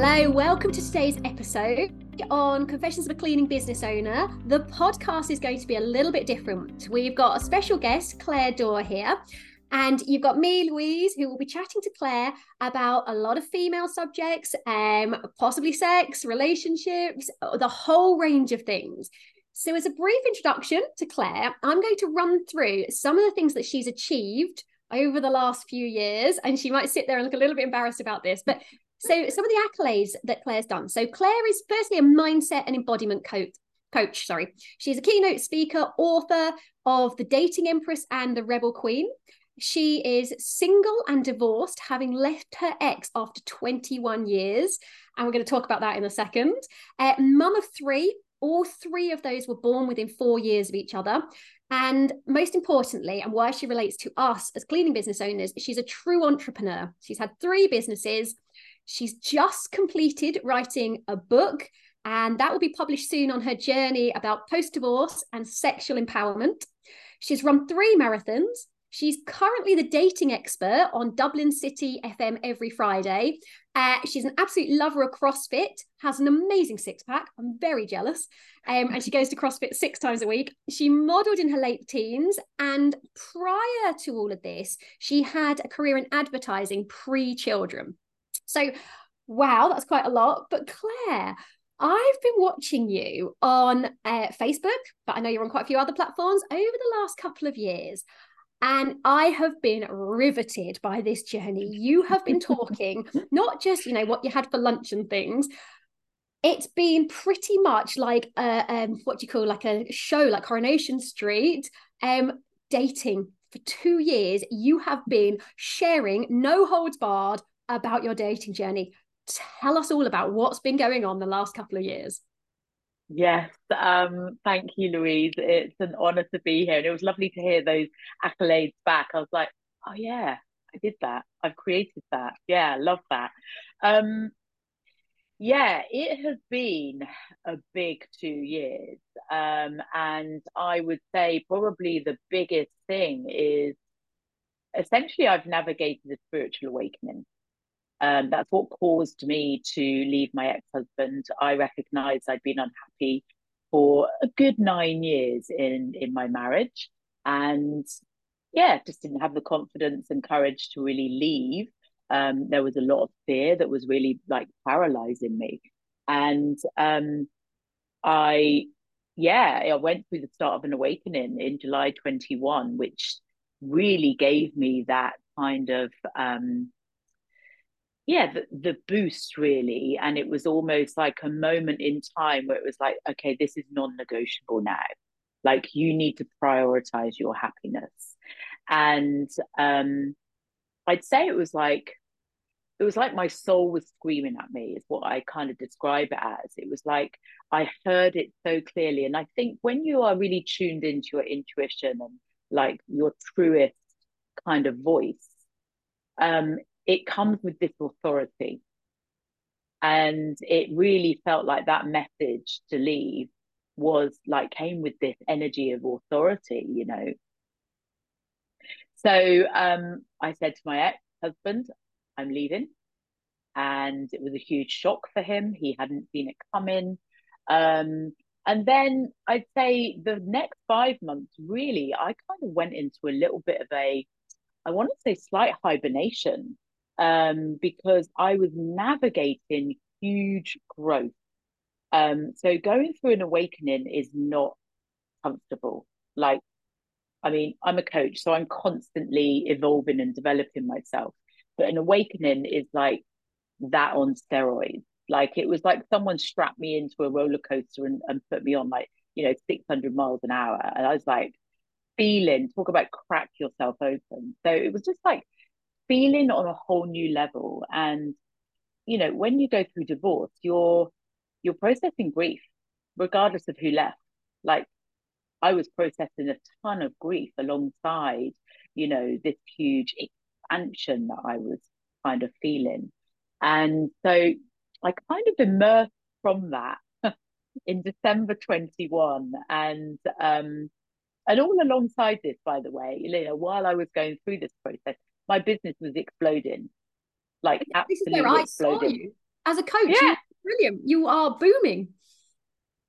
Hello, welcome to today's episode on Confessions of a Cleaning Business Owner. The podcast is going to be a little bit different. We've got a special guest, Claire Dore, here. And you've got me, Louise, who will be chatting to Claire about a lot of female subjects, um, possibly sex, relationships, the whole range of things. So, as a brief introduction to Claire, I'm going to run through some of the things that she's achieved over the last few years. And she might sit there and look a little bit embarrassed about this, but so some of the accolades that Claire's done. So Claire is firstly a mindset and embodiment coach. Coach, sorry. She's a keynote speaker, author of The Dating Empress and The Rebel Queen. She is single and divorced, having left her ex after 21 years. And we're going to talk about that in a second. Uh, mum of three. All three of those were born within four years of each other. And most importantly, and why she relates to us as cleaning business owners, she's a true entrepreneur. She's had three businesses. She's just completed writing a book, and that will be published soon on her journey about post divorce and sexual empowerment. She's run three marathons. She's currently the dating expert on Dublin City FM every Friday. Uh, she's an absolute lover of CrossFit, has an amazing six pack. I'm very jealous. Um, and she goes to CrossFit six times a week. She modeled in her late teens. And prior to all of this, she had a career in advertising pre children. So, wow, that's quite a lot. But Claire, I've been watching you on uh, Facebook, but I know you're on quite a few other platforms over the last couple of years. And I have been riveted by this journey. You have been talking, not just, you know, what you had for lunch and things. It's been pretty much like a, um, what do you call like a show, like Coronation Street, um, dating for two years. You have been sharing, no holds barred, about your dating journey. Tell us all about what's been going on the last couple of years. Yes, um, thank you, Louise. It's an honor to be here. And it was lovely to hear those accolades back. I was like, oh, yeah, I did that. I've created that. Yeah, love that. Um, yeah, it has been a big two years. Um, and I would say probably the biggest thing is essentially I've navigated a spiritual awakening. Um, that's what caused me to leave my ex husband. I recognized I'd been unhappy for a good nine years in, in my marriage. And yeah, just didn't have the confidence and courage to really leave. Um, there was a lot of fear that was really like paralyzing me. And um, I, yeah, I went through the start of an awakening in July 21, which really gave me that kind of um, yeah the, the boost really. And it was almost like a moment in time where it was like okay this is non-negotiable now. Like you need to prioritize your happiness. And um i'd say it was like it was like my soul was screaming at me is what i kind of describe it as. It was like i heard it so clearly. And i think when you are really tuned into your intuition and like your truest kind of voice um it comes with this authority. And it really felt like that message to leave was like came with this energy of authority, you know. So um, I said to my ex husband, I'm leaving. And it was a huge shock for him. He hadn't seen it coming. Um, and then I'd say the next five months, really, I kind of went into a little bit of a, I want to say slight hibernation um, because I was navigating huge growth. Um, so going through an awakening is not comfortable. Like, I mean, I'm a coach, so I'm constantly evolving and developing myself. But an awakening is like that on steroids. Like it was like someone strapped me into a roller coaster and, and put me on like, you know, 600 miles an hour. And I was like, feeling, talk about crack yourself open. So it was just like feeling on a whole new level. And, you know, when you go through divorce, you're you're processing grief, regardless of who left. Like I was processing a ton of grief alongside, you know, this huge expansion that I was kind of feeling. And so I kind of immersed from that in December 21. And um and all alongside this, by the way, you know, while I was going through this process, my business was exploding, like absolutely exploding. as a coach, Yeah. brilliant. You are booming.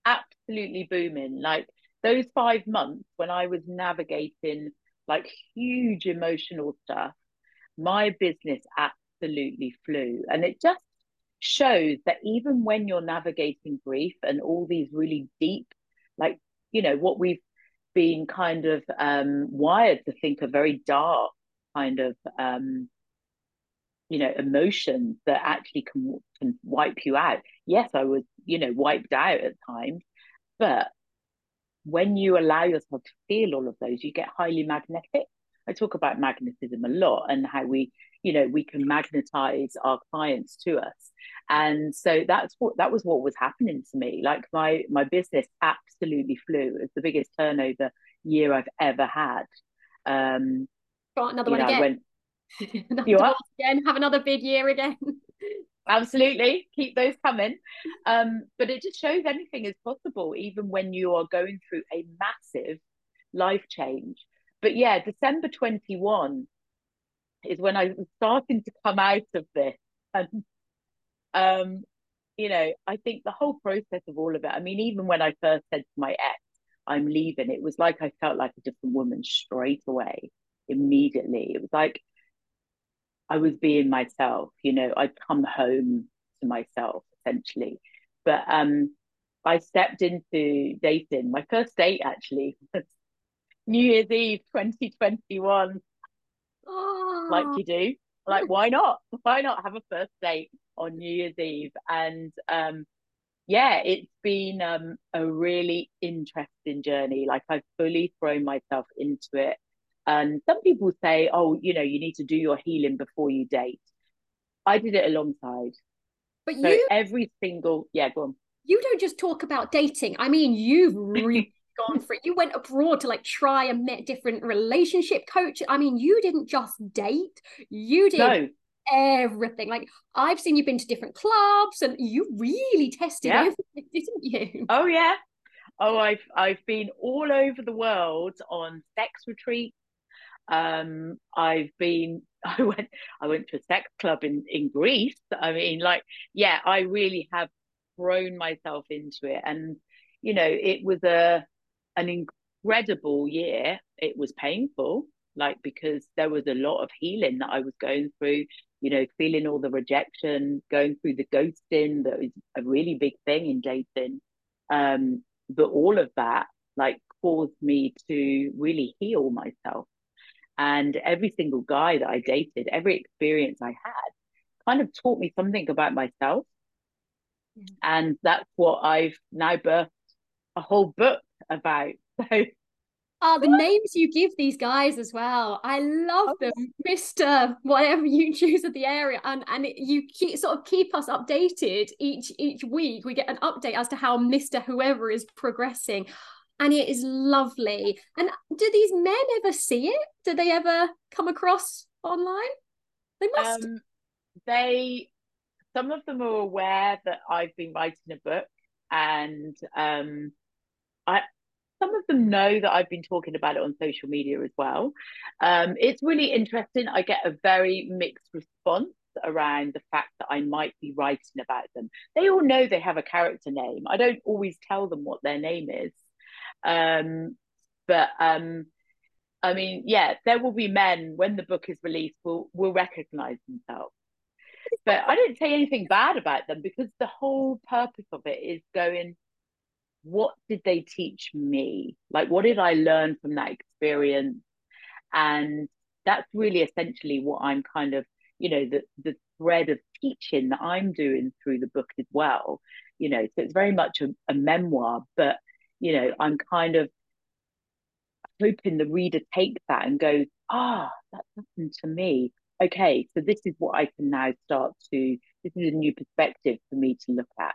absolutely booming. Like those five months when I was navigating like huge emotional stuff, my business absolutely flew. And it just shows that even when you're navigating grief and all these really deep, like, you know, what we've been kind of um, wired to think are very dark kind of um, you know emotions that actually can can wipe you out. Yes i was you know wiped out at times but when you allow yourself to feel all of those you get highly magnetic. I talk about magnetism a lot and how we you know we can magnetize our clients to us. And so that's what that was what was happening to me. Like my my business absolutely flew. It's the biggest turnover year i've ever had. Um Got another you one know, again. Another You divorce again. Have another big year again. absolutely keep those coming um but it just shows anything is possible even when you are going through a massive life change but yeah december 21 is when i was starting to come out of this and um you know i think the whole process of all of it i mean even when i first said to my ex i'm leaving it was like i felt like a different woman straight away immediately it was like I was being myself, you know, I'd come home to myself essentially. But um I stepped into dating. My first date actually was New Year's Eve 2021, Oh, like you do. Like, why not? Why not have a first date on New Year's Eve? And um yeah, it's been um a really interesting journey. Like I've fully thrown myself into it. And some people say, oh, you know, you need to do your healing before you date. I did it alongside. but So you every single, yeah, go on. you don't just talk about dating. I mean, you've really gone for it. You went abroad to like try and met different relationship coaches. I mean, you didn't just date. You did No, everything. Like I've seen you've been to different clubs and you really tested Yeah. everything, didn't you? oh yeah. Oh, I've I've been all over the world on sex retreats. Um, I've been I went I went to a sex club in in Greece. I mean, like, yeah, I really have thrown myself into it, and you know, it was a an incredible year. It was painful, like because there was a lot of healing that I was going through. You know, feeling all the rejection, going through the ghosting that was a really big thing in dating. Um, but all of that like caused me to really heal myself. And every single guy that I dated, every experience I had, kind of taught me something about myself. Yeah. And that's what I've now birthed a whole book about. So Oh, the names you give these guys as well. I love Oh, them, Mister. Whatever you choose of the area, and and you keep sort of keep us updated each each week. We get an update as to how Mister whoever is progressing, and it is lovely. And do these men ever see it? Do they ever come across online? They must. um, they, some of them are aware that I've been writing a book, and um, I, some of them know that I've been talking about it on social media as well. Um, it's really interesting. I get a very mixed response around the fact that I might be writing about them. They all know they have a character name. I don't always tell them what their name is. Um, but um, I mean, yeah, there will be men when the book is released will will recognize themselves. But I don't say anything bad about them because the whole purpose of it is going, what did they teach me? Like, what did I learn from that experience? And that's really essentially what I'm kind of, you know, the the thread of teaching that I'm doing through the book as well. You know, so it's very much a, a memoir, but you know, I'm kind of hoping the reader takes that and goes, ah, that happened to me. Okay, so this is what I can now start to, this is a new perspective for me to look at.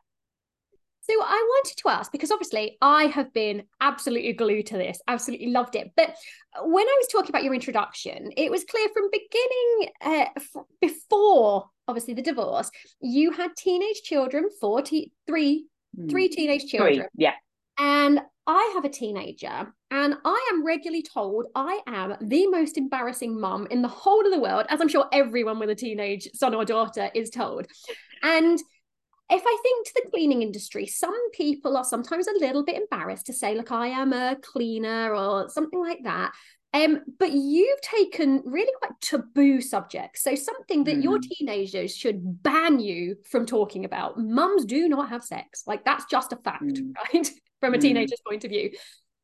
So I wanted to ask because obviously I have been absolutely glued to this, absolutely loved it. But when I was talking about your introduction, it was clear from beginning uh, f- before obviously the divorce, you had teenage children, four, te- three, Hmm. three teenage children, Three, yeah. And I have a teenager, and I am regularly told I am the most embarrassing mum in the whole of the world, as I'm sure everyone with a teenage son or daughter is told. And if I think to the cleaning industry, some people are sometimes a little bit embarrassed to say, look, I am a cleaner or something like that. Um, but you've taken really quite taboo subjects. So something that mm. your teenagers should ban you from talking about. Mums do not have sex. Like that's just a fact, mm. right? from a mm. teenager's point of view.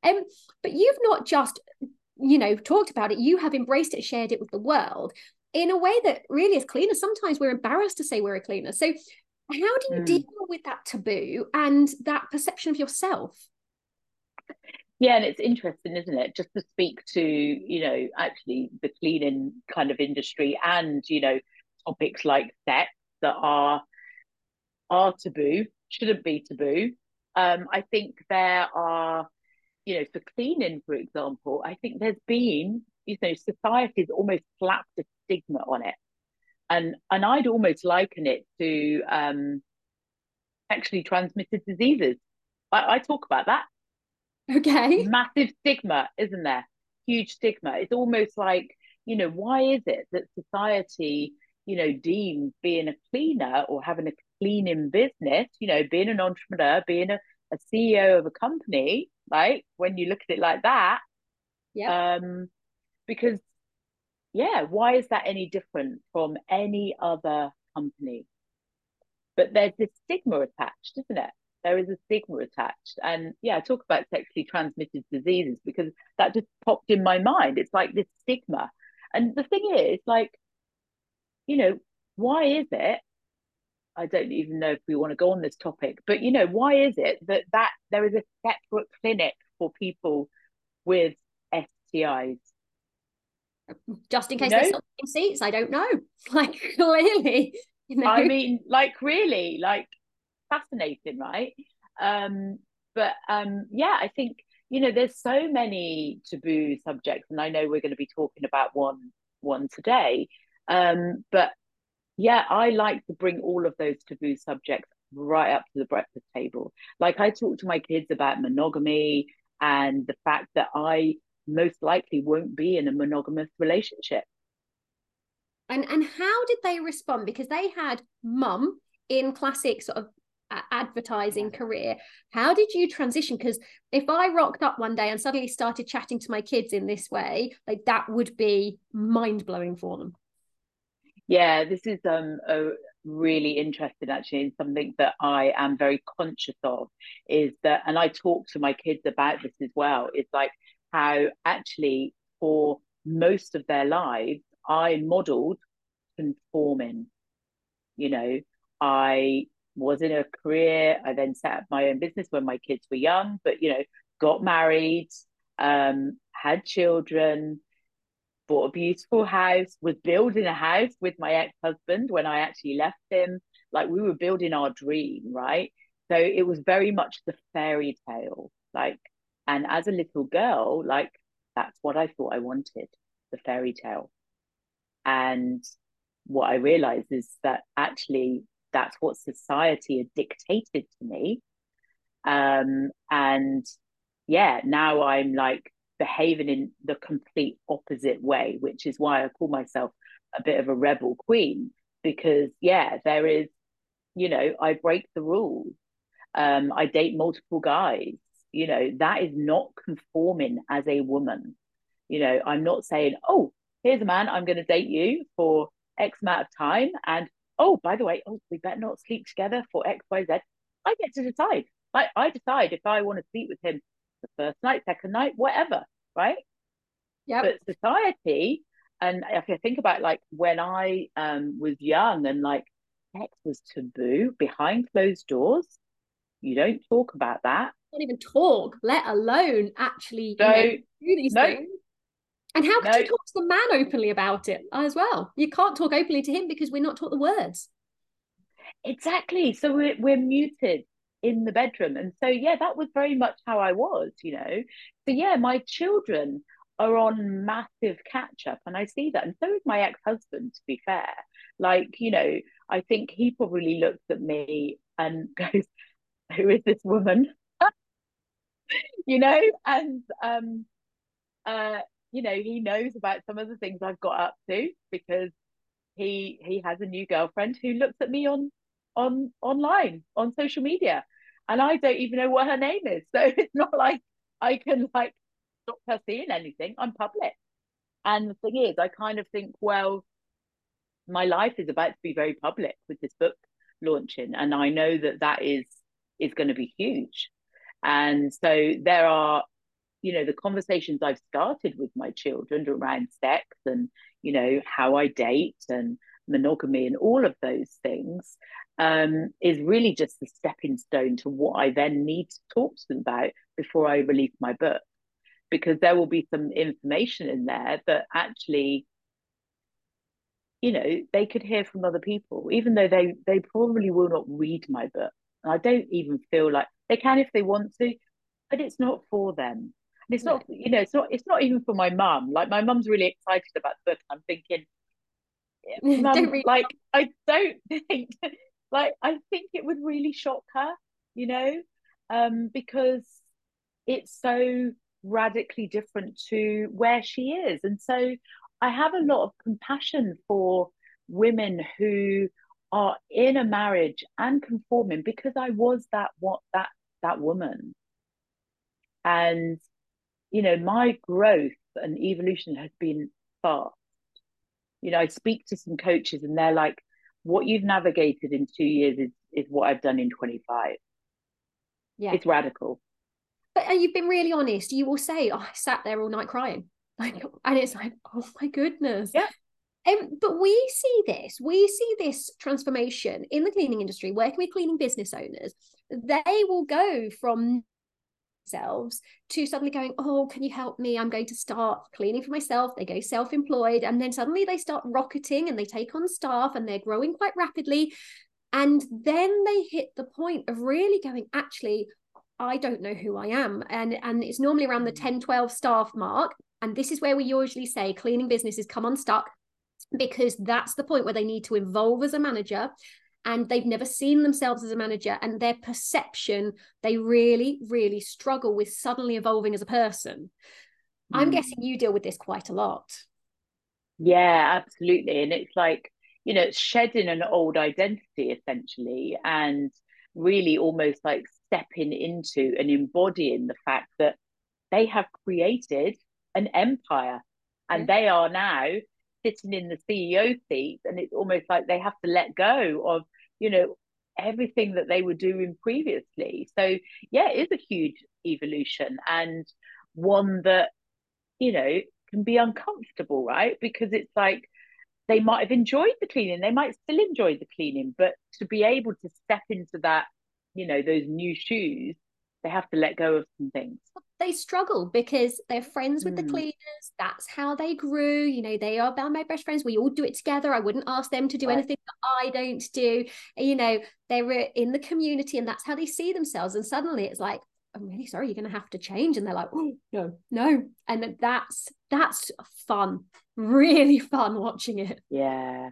Um, but you've not just, you know, talked about it, you have embraced it, shared it with the world in a way that really is cleaner. sometimes we're embarrassed to say we're a cleaner. So how do you mm. deal with that taboo and that perception of yourself? Yeah, and it's interesting, isn't it? Just to speak to, you know, actually the cleaning kind of industry and, you know, topics like sex that are are taboo, shouldn't be taboo. Um, I think there are, you know, for cleaning, for example, I think there's been, you know, society's almost slapped a stigma on it and and I'd almost liken it to um, actually transmitted diseases. I, I talk about that. Okay. Massive stigma, isn't there? Huge stigma. It's almost like you know why is it that society you know deems being a cleaner or having a cleaning business, you know, being an entrepreneur, being a, a CEO of a company, right? When you look at it like that, yeah. Um, because yeah, why is that any different from any other company? But there's this stigma attached, isn't it? There is a stigma attached. And yeah, I talk about sexually transmitted diseases because that just popped in my mind. It's like this stigma. And the thing is, like, you know, why is it? I don't even know if we want to go on this topic, but you know, why is it that that there is a separate clinic for people with STIs? just in case you know? there's some seats i don't know like clearly you know i mean like really like fascinating right um but um yeah i think you know there's so many taboo subjects and i know we're going to be talking about one one today um but yeah i like to bring all of those taboo subjects right up to the breakfast table like i talk to my kids about monogamy and the fact that i most likely won't be in a monogamous relationship. And and how did they respond? Because they had mum in classic sort of advertising career. How did you transition? Because if I rocked up one day and suddenly started chatting to my kids in this way, like that would be mind blowing for them. Yeah, this is um a really interesting actually in something that I am very conscious of is that and I talk to my kids about this as well. It's like how actually for most of their lives I modeled conforming. You know, I was in a career, I then set up my own business when my kids were young, but you know, got married, um, had children, bought a beautiful house, was building a house with my ex-husband when I actually left him. Like we were building our dream, right? So it was very much the fairy tale. Like and as a little girl, like that's what I thought I wanted the fairy tale. And what I realized is that actually that's what society had dictated to me. Um, and yeah, now I'm like behaving in the complete opposite way, which is why I call myself a bit of a rebel queen because yeah, there is, you know, I break the rules. Um, I date multiple guys you know that is not conforming as a woman you know i'm not saying oh here's a man i'm going to date you for x amount of time and oh by the way oh we better not sleep together for x y z i get to decide like i decide if i want to sleep with him the first night second night whatever right yeah but society and if i think about like when i um was young and like sex was taboo behind closed doors you don't talk about that can't even talk, let alone actually no, you know, do these no. things. And how could no. you talk to the man openly about it as well? You can't talk openly to him because we're not taught the words. Exactly. So we're, we're muted in the bedroom. And so, yeah, that was very much how I was, you know. So, yeah, my children are on massive catch up. And I see that. And so is my ex husband, to be fair. Like, you know, I think he probably looks at me and goes, Who is this woman? you know, and um, uh, you know, he knows about some of the things I've got up to because he he has a new girlfriend who looks at me on on online on social media, and I don't even know what her name is. So it's not like I can like stop her seeing anything. I'm public, and the thing is, I kind of think, well, my life is about to be very public with this book launching, and I know that that is is going to be huge. And so there are, you know, the conversations I've started with my children around sex and, you know, how I date and monogamy and all of those things um, is really just the stepping stone to what I then need to talk to them about before I release my book. Because there will be some information in there that actually you know they could hear from other people even though they they probably will not read my book and i don't even feel like they can if they want to but it's not for them it's not you know it's not it's not even for my mum. Like my mum's really excited about the book. I'm thinking mum, like i don't think like i think it would really shock her you know um because it's so radically different to where she is. And so I have a lot of compassion for women who are in a marriage and conforming because I was that what that that woman. And you know, my growth and evolution has been fast. You know, I speak to some coaches and they're like, what you've navigated in two years is is what I've done in 25. Yeah. It's radical. But you've been really honest. You will say, oh, I sat there all night crying. Like, and it's like, oh my goodness. Yeah. Um, but we see this, we see this transformation in the cleaning industry, working with cleaning business owners. They will go from themselves to suddenly going, Oh, can you help me? I'm going to start cleaning for myself. They go self employed, and then suddenly they start rocketing and they take on staff and they're growing quite rapidly. And then they hit the point of really going, Actually, I don't know who I am. And, and it's normally around the mm. 10, 12 staff mark. And this is where we usually say cleaning businesses come unstuck because that's the point where they need to evolve as a manager and they've never seen themselves as a manager and their perception they really really struggle with suddenly evolving as a person. Mm. i'm guessing you deal with this quite a lot. Yeah absolutely. And it's like you know shedding an old identity essentially and really almost like stepping into and embodying the fact that they have created an empire and they are now sitting in the CEO seat and it's almost like they have to let go of you know everything that they were doing previously. So yeah it is a huge evolution and one that you know can be uncomfortable right? Because it's like they might have enjoyed the cleaning they might still enjoy the cleaning but to be able to step into that you know those new shoes they have to let go of some things they struggle because they're friends with mm. the hmm. cleaners. That's how they grew. You know they are my best friends. We all do it together. I wouldn't ask them to do right. anything that i don't do. You know they were in the community and that's how they see themselves. And suddenly it's like i'm really sorry you're going to have to change. And they're like oh no no. And that's that's fun. Really fun watching it. Yeah.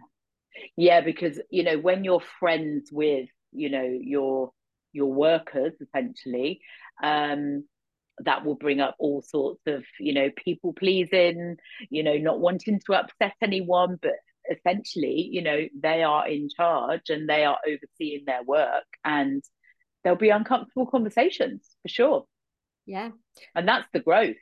Yeah because you know when you're friends with you know your your workers essentially um, that will bring up all sorts of you know people pleasing you know not wanting to upset anyone but essentially you know they are in charge and they are overseeing their work and there'll be uncomfortable conversations for sure. Yeah. And that's the growth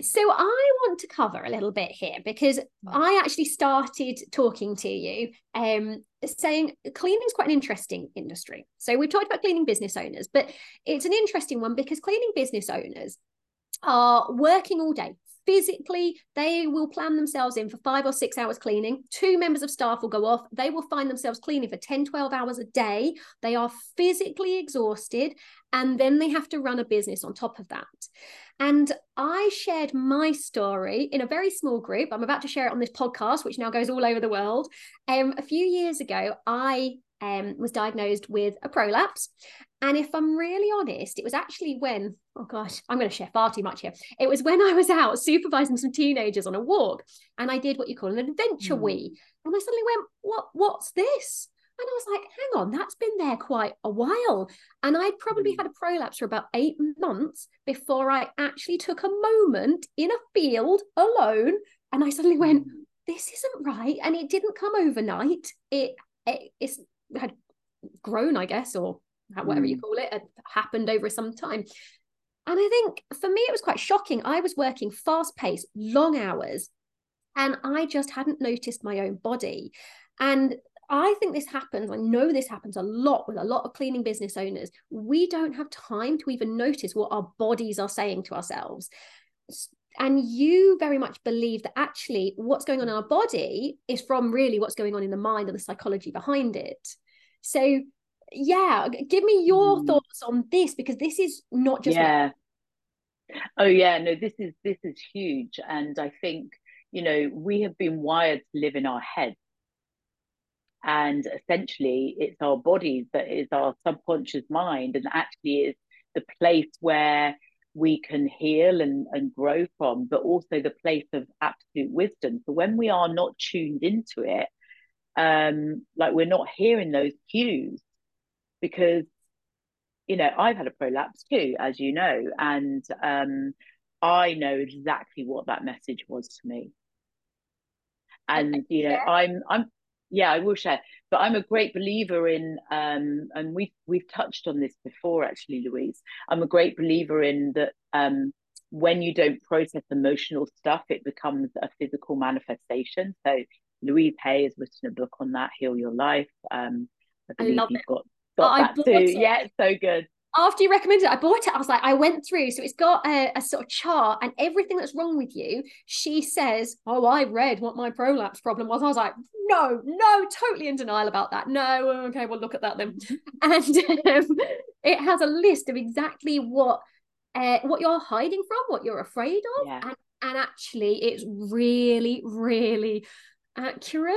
so I want to cover a little bit here because. I actually started talking to you um, saying cleaning is quite an interesting industry. So we've talked about cleaning business owners, but it's an interesting one because cleaning business owners are working all day physically they will plan themselves in for five or six hours cleaning two members of staff will go off they will find themselves cleaning for 10 12 hours a day they are physically exhausted and then they have to run a business on top of that and I shared my story in a very small group. I'm about to share it on this podcast, which now goes all over the world. Um, a few years ago, I um, was diagnosed with a prolapse. And if I'm really honest, it was actually when, oh gosh, I'm going to share far too much here. It was when I was out supervising some teenagers on a walk and I did what you call an adventure mm. wee. And I suddenly went, what, what's this? And I was like, hang on, that's been there quite a while. And I'd probably mm. had a prolapse for about eight months before I actually took a moment in a field alone. And I suddenly went, mm. this isn't right. And it didn't come overnight. It, it it's had grown, I guess, or whatever mm. you call it, had happened over some time. And I think for me, it was quite shocking. I was working fast paced, long hours, and I just hadn't noticed my own body. And I think this happens. I know this happens a lot with a lot of cleaning business owners. We don't have time to even notice what our bodies are saying to ourselves. And you very much believe that actually what's going on in our body is from really what's going on in the mind and the psychology behind it. So, yeah, give me your mm. thoughts on this because this is not just. Yeah. Oh yeah, no, this is this is huge, and I think you know we have been wired to live in our heads and essentially it's our bodies that is our subconscious mind and actually is the place where we can heal and, and grow from but also the place of absolute wisdom so when we are not tuned into it um like we're not hearing those cues because you know i've had a prolapse too as you know and um i know exactly what that message was to me and you know i'm i'm yeah, I will share. But I'm a great believer in, um, and we've we've touched on this before, actually, Louise. I'm a great believer in that. Um, when you don't process emotional stuff, it becomes a physical manifestation. So Louise Hay has written a book on that, Heal Your Life. Um, I believe I you've it. got got oh, that too. It. Yeah, so good after you recommended it, I bought it. I was like, I went through. So it's got a, a, sort of chart and everything that's wrong with you. She says, Oh, I read what my prolapse problem was. I was like, No, no, totally in denial about that. No, okay, we'll look at that then. and um, it has a list of exactly what uh, what you're hiding from, what you're afraid of. Yeah. And, and actually, it's really, really accurate.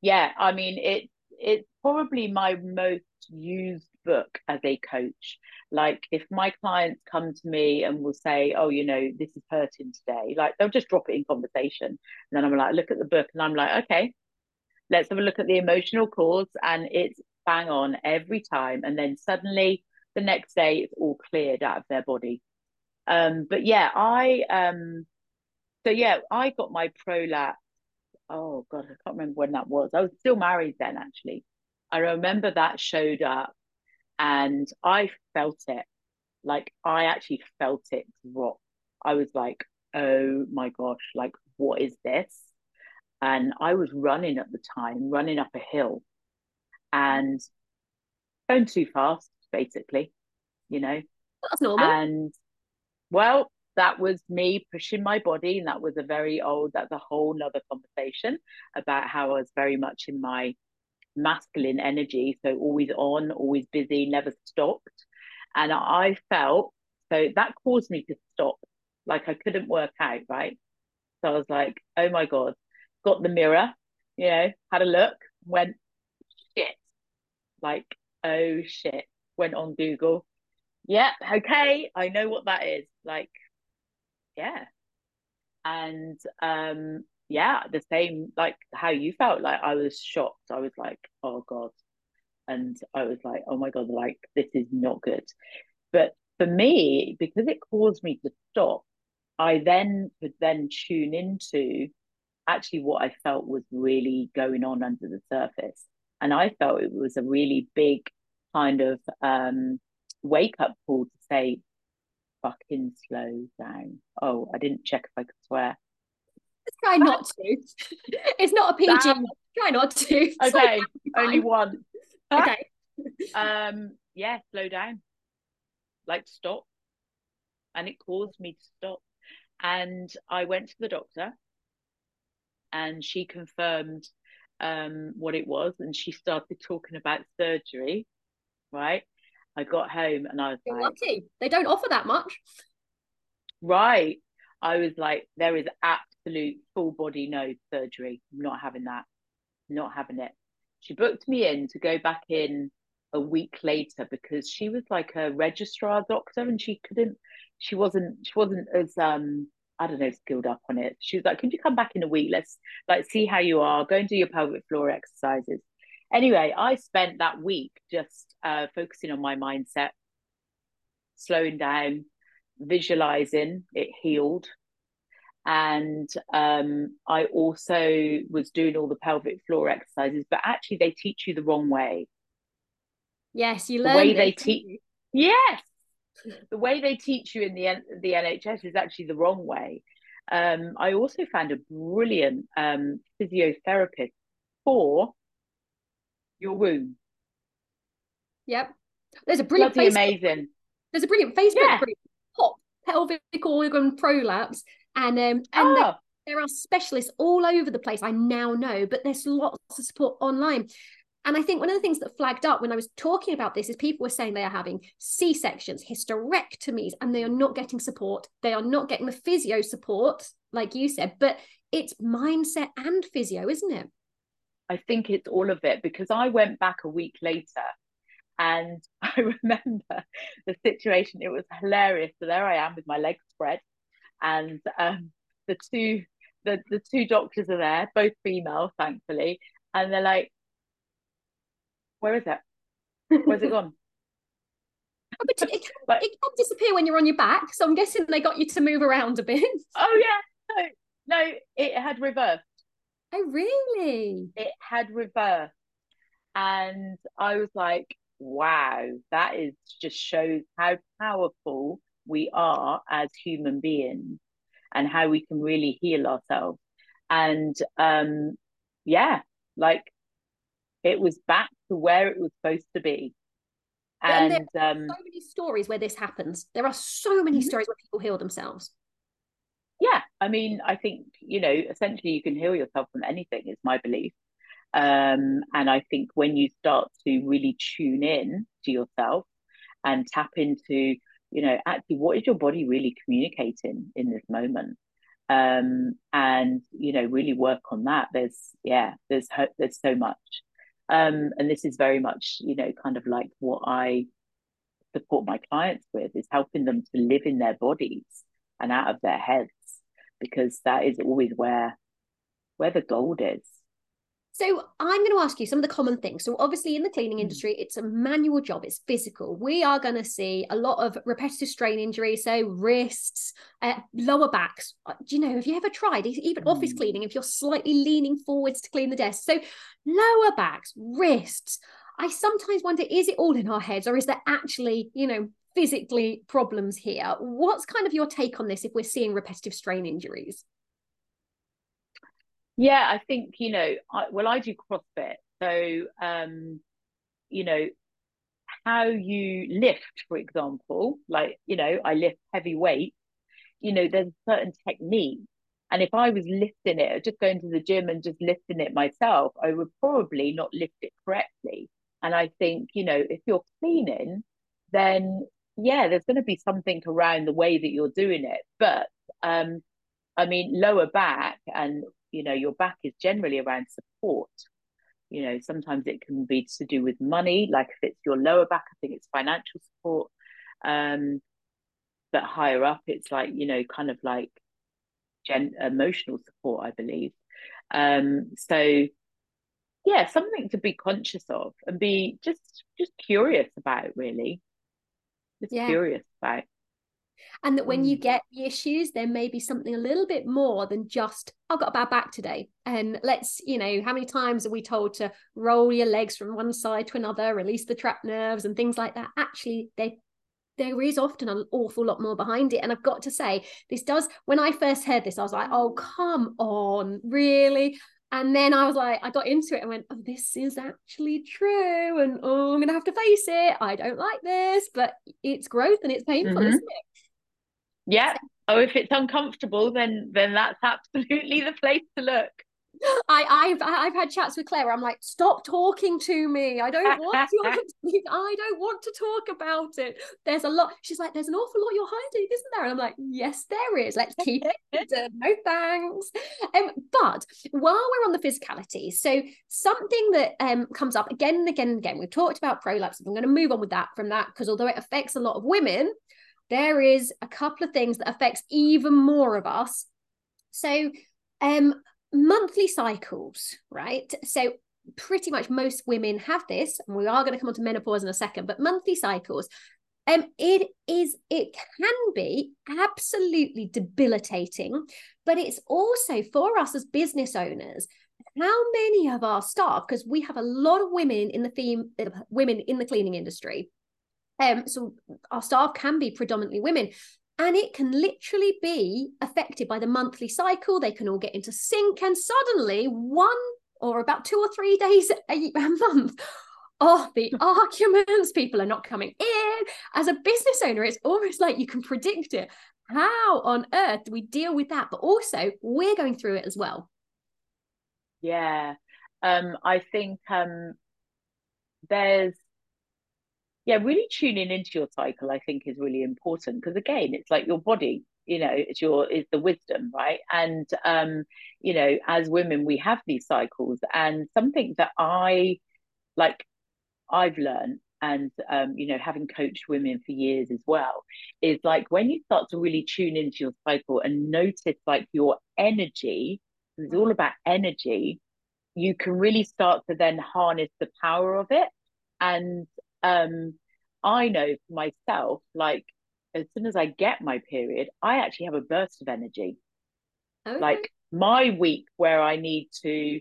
Yeah, I mean, it it's probably my most used book as a coach. Like if my clients come to me and will say, "Oh, you know, this is hurting today," like they'll just drop it in conversation, and then I'm like, look at the book, and I'm like, okay, let's have a look at the emotional cause, and it's bang on every time, and then suddenly the next day it's all cleared out of their body. Um, but yeah, I um, so yeah, I got my prolapse. Oh God, I can't remember when that was. I was still married then, actually. I remember that showed up and I felt it. Like I actually felt it drop. I was like, oh my gosh, like what is this? And I was running at the time, running up a hill and going too fast, basically, you know. That's normal. And well, that was me pushing my body, and that was a very old, that's a whole nother conversation about how I was very much in my masculine energy, so always on, always busy, never stopped. And I felt so that caused me to stop. Like I couldn't work out, right? So I was like, oh my God, got the mirror, you know, had a look, went, shit. Like, oh shit. Went on Google. yep okay, I know what that is. Like, yeah. And um yeah, the same like how you felt. Like I was shocked. I was like, oh God. And I was like, oh my God, like this is not good. But for me, because it caused me to stop, I then could then tune into actually what I felt was really going on under the surface. And I felt it was a really big kind of um, wake up call to say, fucking slow down. Oh, I didn't check if I could swear. Let's Try not to. it's not a PG. Damn. Try not to. Okay, only one. Okay. um. Yeah. Slow down. Like stop. And it caused me to stop. And I went to the doctor, and she confirmed um what it was, and she started talking about surgery. Right. I got home and I was You're like, lucky. They don't offer that much. Right. I was like, there is absolute full body no surgery. I'm not having that. Not having it. She booked me in to go back in a week later because she was like a registrar doctor and she couldn't she wasn't she wasn't as um I don't know skilled up on it. She was like, Could you come back in a week? Let's like see how you are. Go and do your pelvic floor exercises. Anyway, I spent that week just uh, focusing on my mindset, slowing down, visualizing it healed and um, I also was doing all the pelvic floor exercises, but actually they teach you the wrong way. Yes, you learn the way they teach. Yes, the way they teach you in the the NHS is actually the wrong way. Um, I also found a brilliant um, physiotherapist for your womb. Yep. There's a brilliant Bloody Facebook, amazing. There's a brilliant Facebook Yeah. group, Pop Pelvic Organ Prolapse, and um, and Oh, there, there are specialists all over the place. I now know, but there's lots of support online. And I think one of the things that flagged up when I was talking about this is people were saying they are having C sections, hysterectomies, and they are not getting support. They are not getting the physio support, like you said, but it's mindset and physio, isn't it? I think it's all of it because I went back a week later and I remember the situation. It was hilarious. So there I am with my legs spread, and um, the two the, the two doctors are there, both female, thankfully, and they're like, "Where is it? Where's it gone?" Oh, but it can, Like- it can disappear when you're on your back. So I'm guessing they got you to move around a bit. Oh yeah, no, no, it had reversed. Oh, really? It had reversed, and I was like, "Wow, that is just shows how powerful we are as human beings, and how we can really heal ourselves." And um, yeah, like it was back to where it was supposed to be, And and um, So many stories where this happens. There are so many Mhm. stories where people heal themselves. Yeah i mean i think you know essentially you can heal yourself from anything is my belief. Um and i think when you start to really tune in to yourself and tap into you know actually what is your body really communicating in this moment? Um and you know really work on that. There's yeah there's ho- there's so much. Um and this is very much you know kind of like what i support my clients with is helping them to live in their bodies and out of their heads because that is always where where the gold is So I'm going to ask you some of the common things. So obviously in the cleaning Mm. industry, it's a manual job. It's physical. We are going to see a lot of repetitive strain injuries, so wrists, uh, lower backs. Uh, Do you know? Have you ever tried even office Mm. cleaning? If you're slightly leaning forwards to clean the desk, so lower backs, wrists. I sometimes wonder: is it all in our heads, or is there actually, you know, physically problems here? What's kind of your take on this? If we're seeing repetitive strain injuries? yeah i think you know I, well i do crossfit so um you know how you lift for example like you know i lift heavy weight you know there's a certain technique and if i was lifting it just going to the gym and just lifting it myself i would probably not lift it correctly and i think you know if you're cleaning then yeah there's going to be something around the way that you're doing it. But um i mean lower back and you know your back is generally around support. You know sometimes it can be to do with money like if it's your lower back i think it's financial support. Um but higher up it's like you know kind of like gen emotional support i believe. Um so yeah something to be conscious of and be just just curious about really. Just Yeah. curious about and that when you Mm. get the issues there may be something a little bit more than just i've got a bad back today. And let's you know how many times are we told to roll your legs from one side to another release the trapped nerves and things like that? Actually they there is often an awful lot more behind it. And i've got to say this does when i first heard this i was like oh come on really and then I was like, I got into it and went, oh, this is actually true. And oh, I'm going to have to face it. I don't like this, but it's growth and it's painful, Mhm. isn't it? yeah oh if it's uncomfortable then then that's absolutely the place to look I, I've I've had chats with Claire I'm like, stop talking to me. I don't want to. I don't want to talk about it. There's a lot. She's like, there's an awful lot you're hiding, isn't there? And I'm like, yes, there is. Let's keep it. No thanks. Um, but while we're on the physicality, so something that um comes up again and again and again. We've talked about prolapse. I'm going to move on with that from that because although it affects a lot of women, there is a couple of things that affects even more of us. So, um monthly cycles, right? So pretty much most women have this, and we are going to come on to menopause in a second, but monthly cycles. Um, it is, it can be absolutely debilitating, but it's also for us as business owners how many of our staff, because we have a lot of women in the theme, women in the cleaning industry. Um, so our staff can be predominantly women. And it can literally be affected by the monthly cycle. They can all get into sync, and suddenly, one or about two or three days a, a month, oh, the arguments, people are not coming in. As a business owner, it's almost like you can predict it. How on earth do we deal with that? But also, we're going through it as well. Yeah. Um, I think um, there's yeah, really tuning into your cycle, I think, is really important because again, it's like your body, you know, it's your is the wisdom, right? And um, you know, as women, we have these cycles, and something that I like, I've learned, and um, you know, having coached women for years as well, is like when you start to really tune into your cycle and notice like your energy, it's all about energy. You can really start to then harness the power of it and um, I know for myself, like as soon as I get my period, I actually have a burst of energy. Okay. Like my week where I need to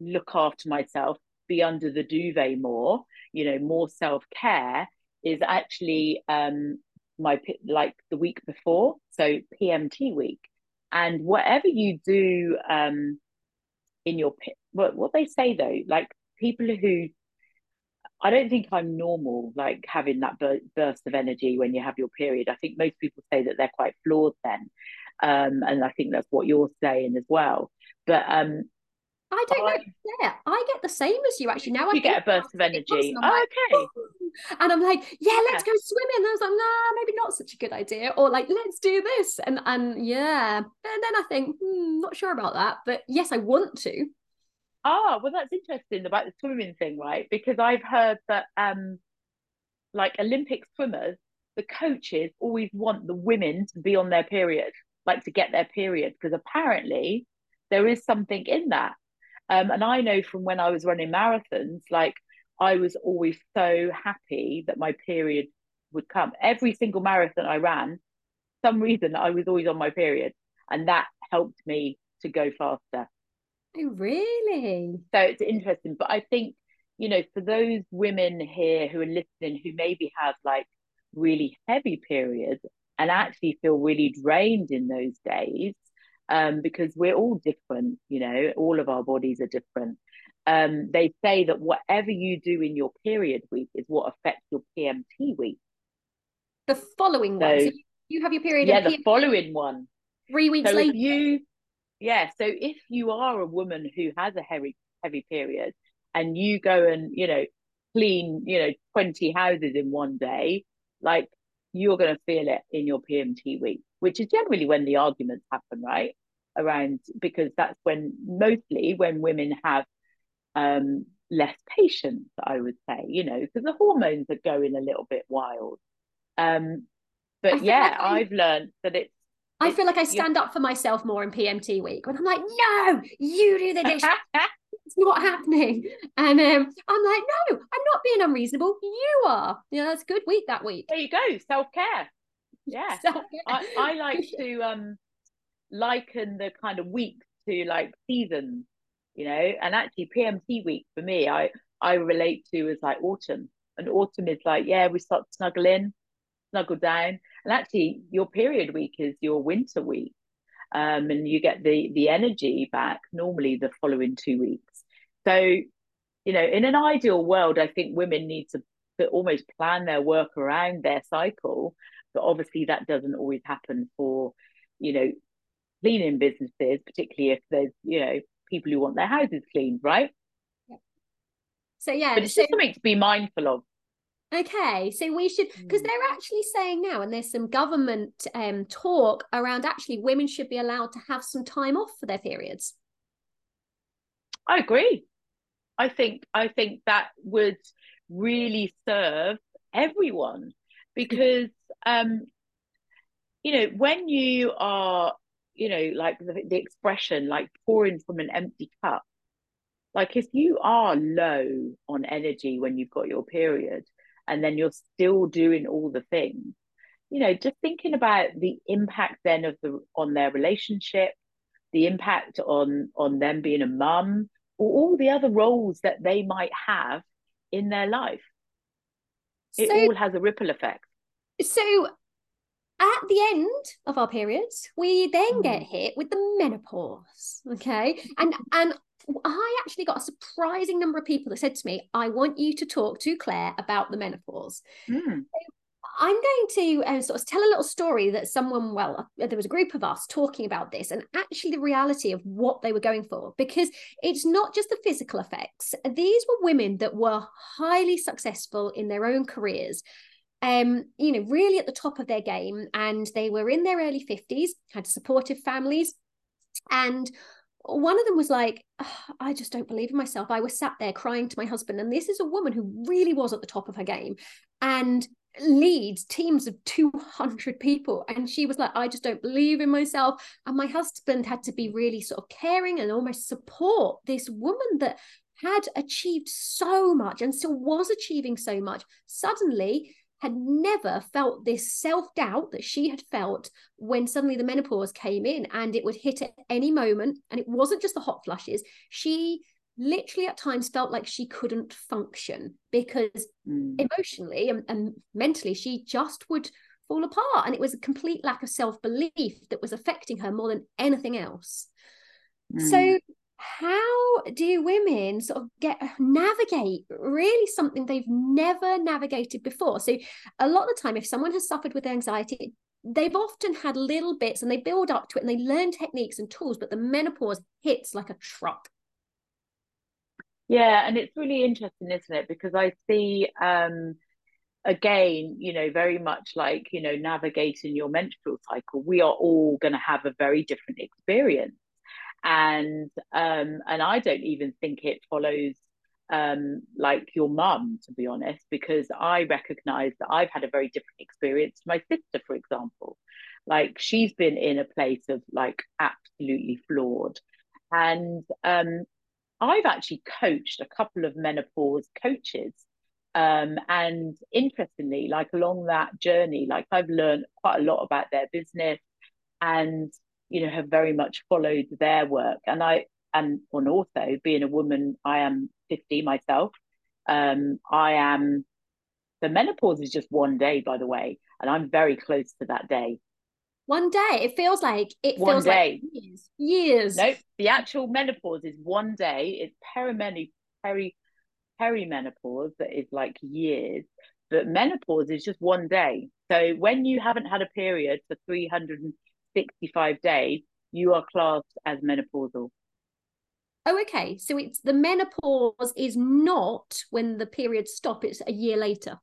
look after myself, be under the duvet more, you know, more self care is actually um my like the week before, so PMT week, and whatever you do um in your what what they say though, like people who I don't think I'm normal, like having that burst of energy when you have your period. I think most people say that they're quite floored then. Um, and I think that's what you're saying as well. But um, I don't I, know. Yeah, I get the same as you actually. Now you I get a burst of energy. Oh, like, okay. And I'm like, yeah, yeah, let's go swimming. And I was like, nah, maybe not such a good idea. Or like, let's do this. And and yeah. And then I think, hmm, not sure about that. But yes, I want to. Ah, well, that's interesting about the swimming thing, right? Because I've heard that, um, like Olympic swimmers, the coaches always want the women to be on their period, like to get their period, because apparently there is something in that. Um, and I know from when I was running marathons, like I was always so happy that my period would come. Every single marathon I ran, some reason I was always on my period, and that helped me to go faster. Oh, really? So it's interesting. But I think, you know, for those women here who are listening who maybe have like really heavy periods and actually feel really drained in those days, um, because we're all different, you know, all of our bodies are different. Um, they say that whatever you do in your period week is what affects your PMT week. The following so, one. So you have your period. Yeah, the following one. Three weeks so later. you yeah so if you are a woman who has a heavy heavy period and you go and you know clean you know 20 houses in one day like you're going to feel it in your pmt week which is generally when the arguments happen right? Around because that's when mostly when women have um less patience i would say you know because the hormones are going a little bit wild. Um but yeah like i've learned that it's I feel like I stand up for myself more in PMT week when I'm like, no, you do the dish. it's not happening. And um, I'm like, no, I'm not being unreasonable. You are. Yeah, that's a good week that week. There you go. Self care. Yeah. Self-care. I, I like to um liken the kind of weeks to like seasons, you know, and actually PMT week for me, I I relate to as like autumn. And autumn is like, yeah, we start to snuggle in, snuggle down. And actually your period week is your winter week. Um, and you get the the energy back normally the following two weeks. So you know in an ideal world i think women need to, to almost plan their work around their cycle. But obviously that doesn't always happen for you know cleaning businesses particularly if there's you know people who want their houses cleaned right? So yeah but it's so, just something to be mindful of Okay, so we should because mm. they're actually saying now, and there's some government um, talk around actually women should be allowed to have some time off for their periods. I agree. I think I think that would really serve everyone because um, you know when you are you know like the, the expression like pouring from an empty cup like if you are low on energy when you've got your period and then you're still doing all the things you know just thinking about the impact then of the on their relationship the impact on on them being a mum or all the other roles that they might have in their life. It so, all has a ripple effect. So at the end of our periods, we then mm. get hit with the menopause. Okay. And and I actually got a surprising number of people that said to me, I want you to talk to Claire about the menopause. Mm. I'm going to uh, sort of tell a little story that someone, well, uh, there was a group of us talking about this and actually the reality of what they were going for, because it's not just the physical effects. These were women that were highly successful in their own careers. Um, you know, really at the top of their game, and they were in their early 50s, had supportive families, and one of them was like, oh, I just don't believe in myself. I was sat there crying to my husband. And this is a woman who really was at the top of her game. And leads teams of 200 people and she was like i just don't believe in myself and my husband had to be really sort of caring and almost support this woman that had achieved so much and still was achieving so much suddenly had never felt this self-doubt that she had felt when suddenly the menopause came in and it would hit at any moment and it wasn't just the hot flushes she literally at times felt like she couldn't function because mm. emotionally and, and mentally she just would fall apart and it was a complete lack of self-belief that was affecting her more than anything else mm. so how do women sort of get navigate really something they've never navigated before so a lot of the time if someone has suffered with anxiety they've often had little bits and they build up to it and they learn techniques and tools but the menopause hits like a truck yeah, and it's really interesting, isn't it? Because I see um again, you know, very much like, you know, navigating your menstrual cycle, we are all going to have a very different experience. And um and I don't even think it follows um like your mum to be honest because I recognize that I've had a very different experience to my sister for example like she's been in a place of like absolutely floored and um I've actually coached a couple of menopause coaches. Um, and interestingly, like along that journey, like I've learned quite a lot about their business and, you know, have very much followed their work. And I, and, and also being a woman, I am 50 myself. Um, I am, the menopause is just one day, by the way, and I'm very close to that day. One day. It feels like it one feels day. like years. Years. Nope. The actual menopause is one day. It's perimeni peri perimenopause that is like years. But menopause is just one day. So when you haven't had a period for 365 days, you are classed as menopausal. Oh, okay. So it's the menopause is not when the periods stop, it's a year later.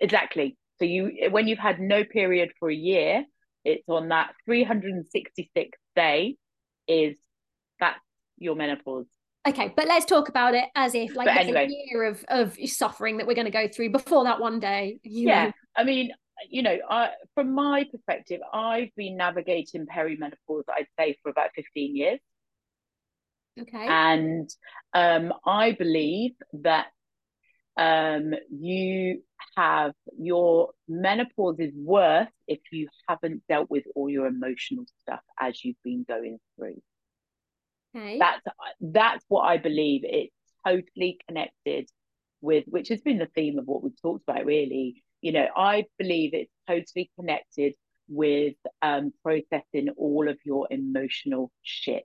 Exactly. So you when you've had no period for a year, it's on that 366th day is that's your menopause. Okay, but let's talk about it as if like anyway, a year of of suffering that we're going to go through before that one day. yeah, know. I mean, you know, I, from my perspective, I've been navigating perimenopause, I'd say, for about 15 years. Okay. And um, I believe that um, you have your menopause is worse if you haven't dealt with all your emotional stuff as you've been going through. Okay. That's that's what I believe. It's totally connected with, which has been the theme of what we've talked about. Really, you know, I believe it's totally connected with um, processing all of your emotional shit,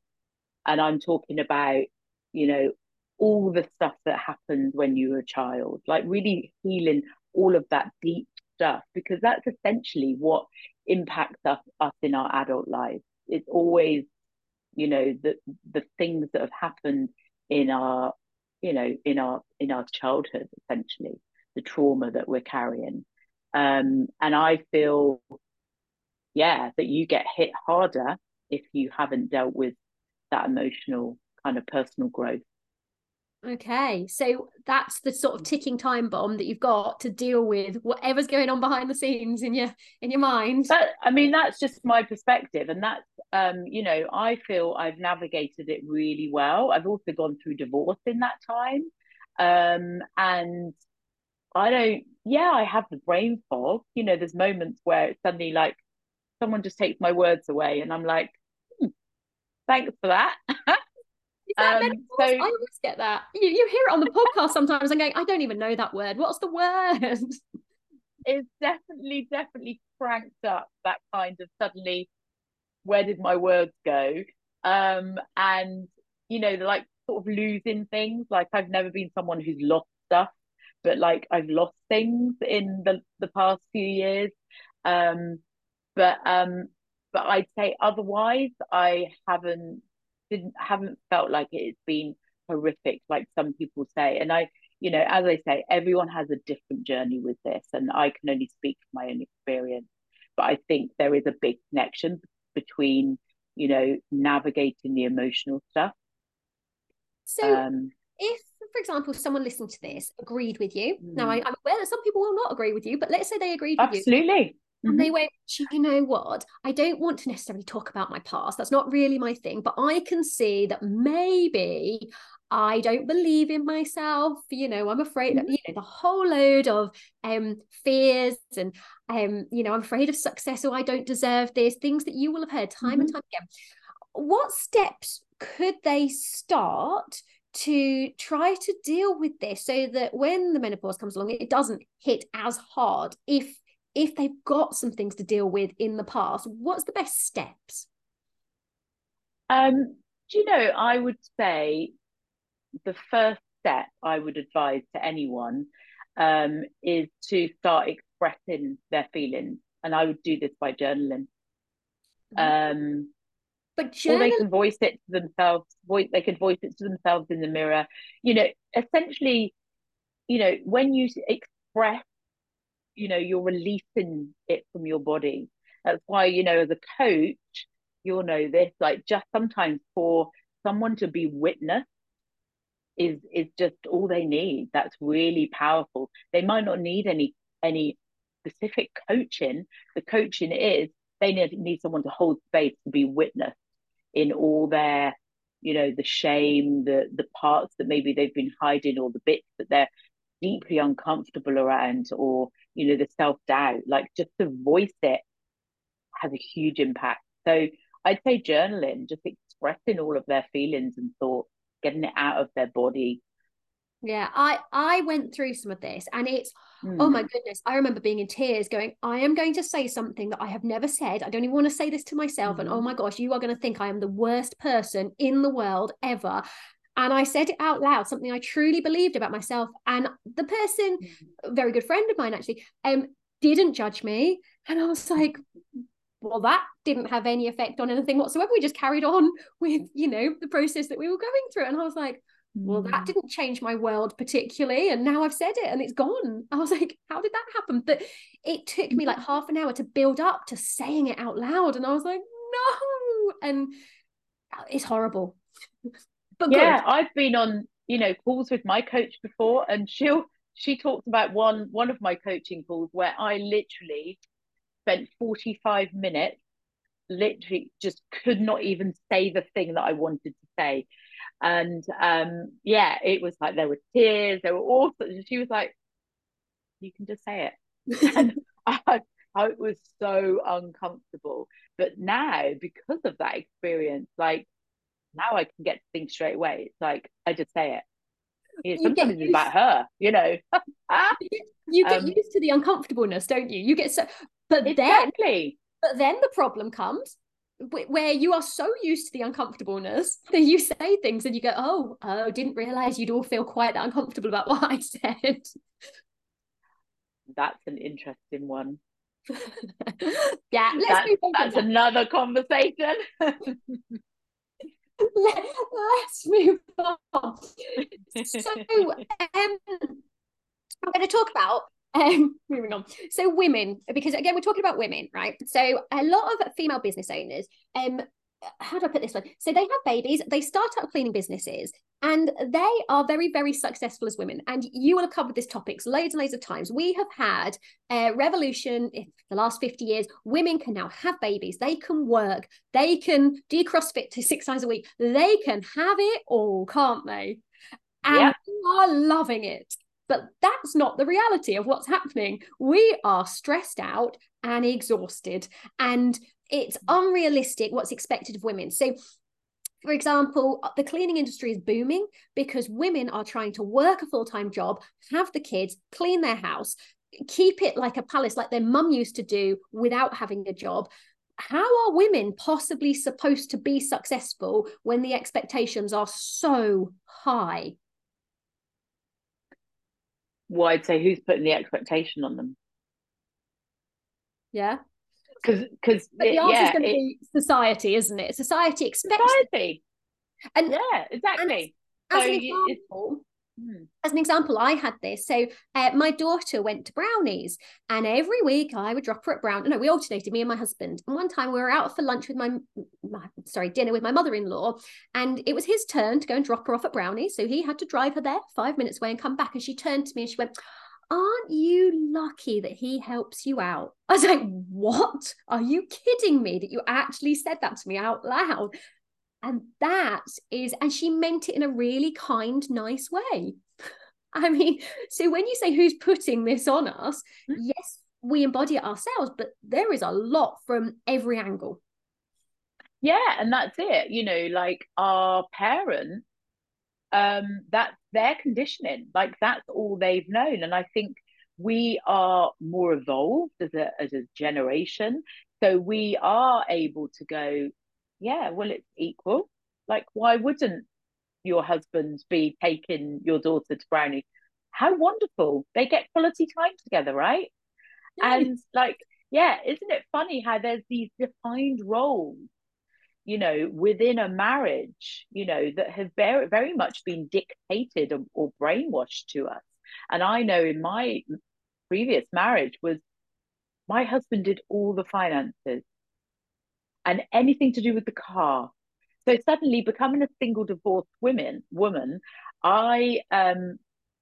and I'm talking about, you know, all the stuff that happened when you were a child, like really healing all of that deep stuff, because that's essentially what impacts us, us in our adult lives. It's always, you know, the the things that have happened in our, you know, in our in our childhood, essentially, the trauma that we're carrying. Um, and I feel, yeah, that you get hit harder if you haven't dealt with that emotional kind of personal growth. Okay, so that's the sort of ticking time bomb that you've got to deal with whatever's going on behind the scenes in your in your mind. That, I mean, that's just my perspective, and that's um, you know, I feel I've navigated it really well. I've also gone through divorce in that time, um, and I don't. Yeah, I have the brain fog. You know, there's moments where it's suddenly like someone just takes my words away, and I'm like, hmm, thanks for that. Um, so, I always get that. You, you hear it on the podcast sometimes. I'm going, I don't even know that word. What's the word? It's definitely, definitely cranked up that kind of suddenly, where did my words go? Um, and you know, like sort of losing things. Like I've never been someone who's lost stuff, but like I've lost things in the the past few years. Um, but um, but I'd say otherwise, I haven't didn't haven't felt like it's been horrific, like some people say. And I, you know, as I say, everyone has a different journey with this, and I can only speak from my own experience. But I think there is a big connection between, you know, navigating the emotional stuff. So, um, if, for example, someone listening to this agreed with you, mm. now I, am aware that some people will not agree with you, but let's say they agreed with you. Absolutely. And mm-hmm. they went, you know what? I don't want to necessarily talk about my past. That's not really my thing. But I can see that maybe I don't believe in myself. You know, I'm afraid mm-hmm. you know, the whole load of um fears and um, you know, I'm afraid of success or I don't deserve this, things that you will have heard time mm-hmm. and time again. What steps could they start to try to deal with this so that when the menopause comes along, it doesn't hit as hard if if they've got some things to deal with in the past, what's the best steps? Um, do you know, I would say the first step I would advise to anyone um, is to start expressing their feelings. And I would do this by journaling. Mm-hmm. Um, but journal- or they can voice it to themselves. Voice they can voice it to themselves in the mirror. You know, essentially, you know, when you express you know you're releasing it from your body that's why you know as a coach you'll know this like just sometimes for someone to be witnessed is is just all they need that's really powerful they might not need any any specific coaching the coaching is they need, need someone to hold space to be witnessed in all their you know the shame the the parts that maybe they've been hiding or the bits that they're deeply uncomfortable around or you know the self-doubt like just to voice it has a huge impact. So i'd say journaling just expressing all of their feelings and thoughts getting it out of their body yeah i i went through some of this and it's mm. oh my goodness i remember being in tears going i am going to say something that i have never said i don't even want to say this to myself mm. and oh hmm. my gosh you are going to think i am the worst person in the world ever and I said it out loud, something I truly believed about myself. And the person, a very good friend of mine actually, um, didn't judge me. And I was like, well, that didn't have any effect on anything whatsoever. We just carried on with, you know, the process that we were going through. And I was like, well, that mm. didn't change my world particularly. And now I've said it and it's gone. I was like, how did that happen? But it took me like half an hour to build up to saying it out loud. And I was like, no. And it's horrible. But yeah, good. I've been on you know calls with my coach before, and she'll she talked about one one of my coaching calls where I literally spent forty five minutes, literally just could not even say the thing that I wanted to say, and um yeah, it was like there were tears, there were all. She was like, "You can just say it," and I, I was so uncomfortable. But now, because of that experience, like now I can get things straight away. It's like I just say it. You know, sometimes it's about her, you know. you get um, used to the uncomfortableness, don't you? You get so, but exactly. then, but then the problem comes where you are so used to the uncomfortableness that you say things and you go, oh, oh, didn't realize you'd all feel quite that uncomfortable about what I said. That's an interesting one. yeah, let's that's, that's another conversation. Let, us move on. So, um, I'm going to talk about um, moving on. So, women, because again, we're talking about women, right? So, a lot of female business owners um, how do I put this one? So they have babies, they start up cleaning businesses, and they are very, very successful as women. And you will have covered this topics loads and loads of times. We have had a revolution in the last 50 years. Women can now have babies, they can work, they can do CrossFit to six times a week, they can have it all, can't they? And are loving it. But that's not the reality of what's happening. We are stressed out and exhausted. And it's mm. unrealistic what's expected of women. So For example, uh, the cleaning industry is booming because women are trying to work a full time job, have the kids, clean their house, keep it like a palace, like their mum used to do without having a job. How are women possibly supposed to be successful when the expectations are so high? Well, I'd say who's putting the expectation on them? Yeah. Because, because the answer yeah, is going to be society, isn't it? Society expects society. and Yeah, exactly. as So an you- example, Hmm. as an example, I had this. So uh, my daughter went to Brownies, and every week I would drop her at Brown. No, we alternated, me and my husband. And one time we were out for lunch with my, my sorry, dinner with my mother-in-law, and it was his turn to go and drop her off at Brownies. So he had to drive her there five minutes away and come back. And she turned to me and she went, "Aren't you lucky that he helps you out?" I was like, "What? Are you kidding me that you actually said that to me out loud?" And that is, and she meant it in a really kind, nice way. I mean, so when you say who's putting this on us, Mm. yes, we embody it ourselves, but there is a lot from every angle. Yeah, and that's it. You know, like our parents, um, that's their conditioning. Like that's all they've known. And I think we are more evolved as a as a generation. So we are able to go, yeah, well, it's equal. Like, why wouldn't your husband be taking your daughter to Brownie? How wonderful. They get quality time together, right? And like, yeah, isn't it funny how there's these defined roles, you know, within a marriage, you know, that have very, very much been dictated or, or brainwashed to us. And I know in my previous marriage was my husband did all the finances and anything to do with the car. So suddenly becoming a single divorced woman, woman, I um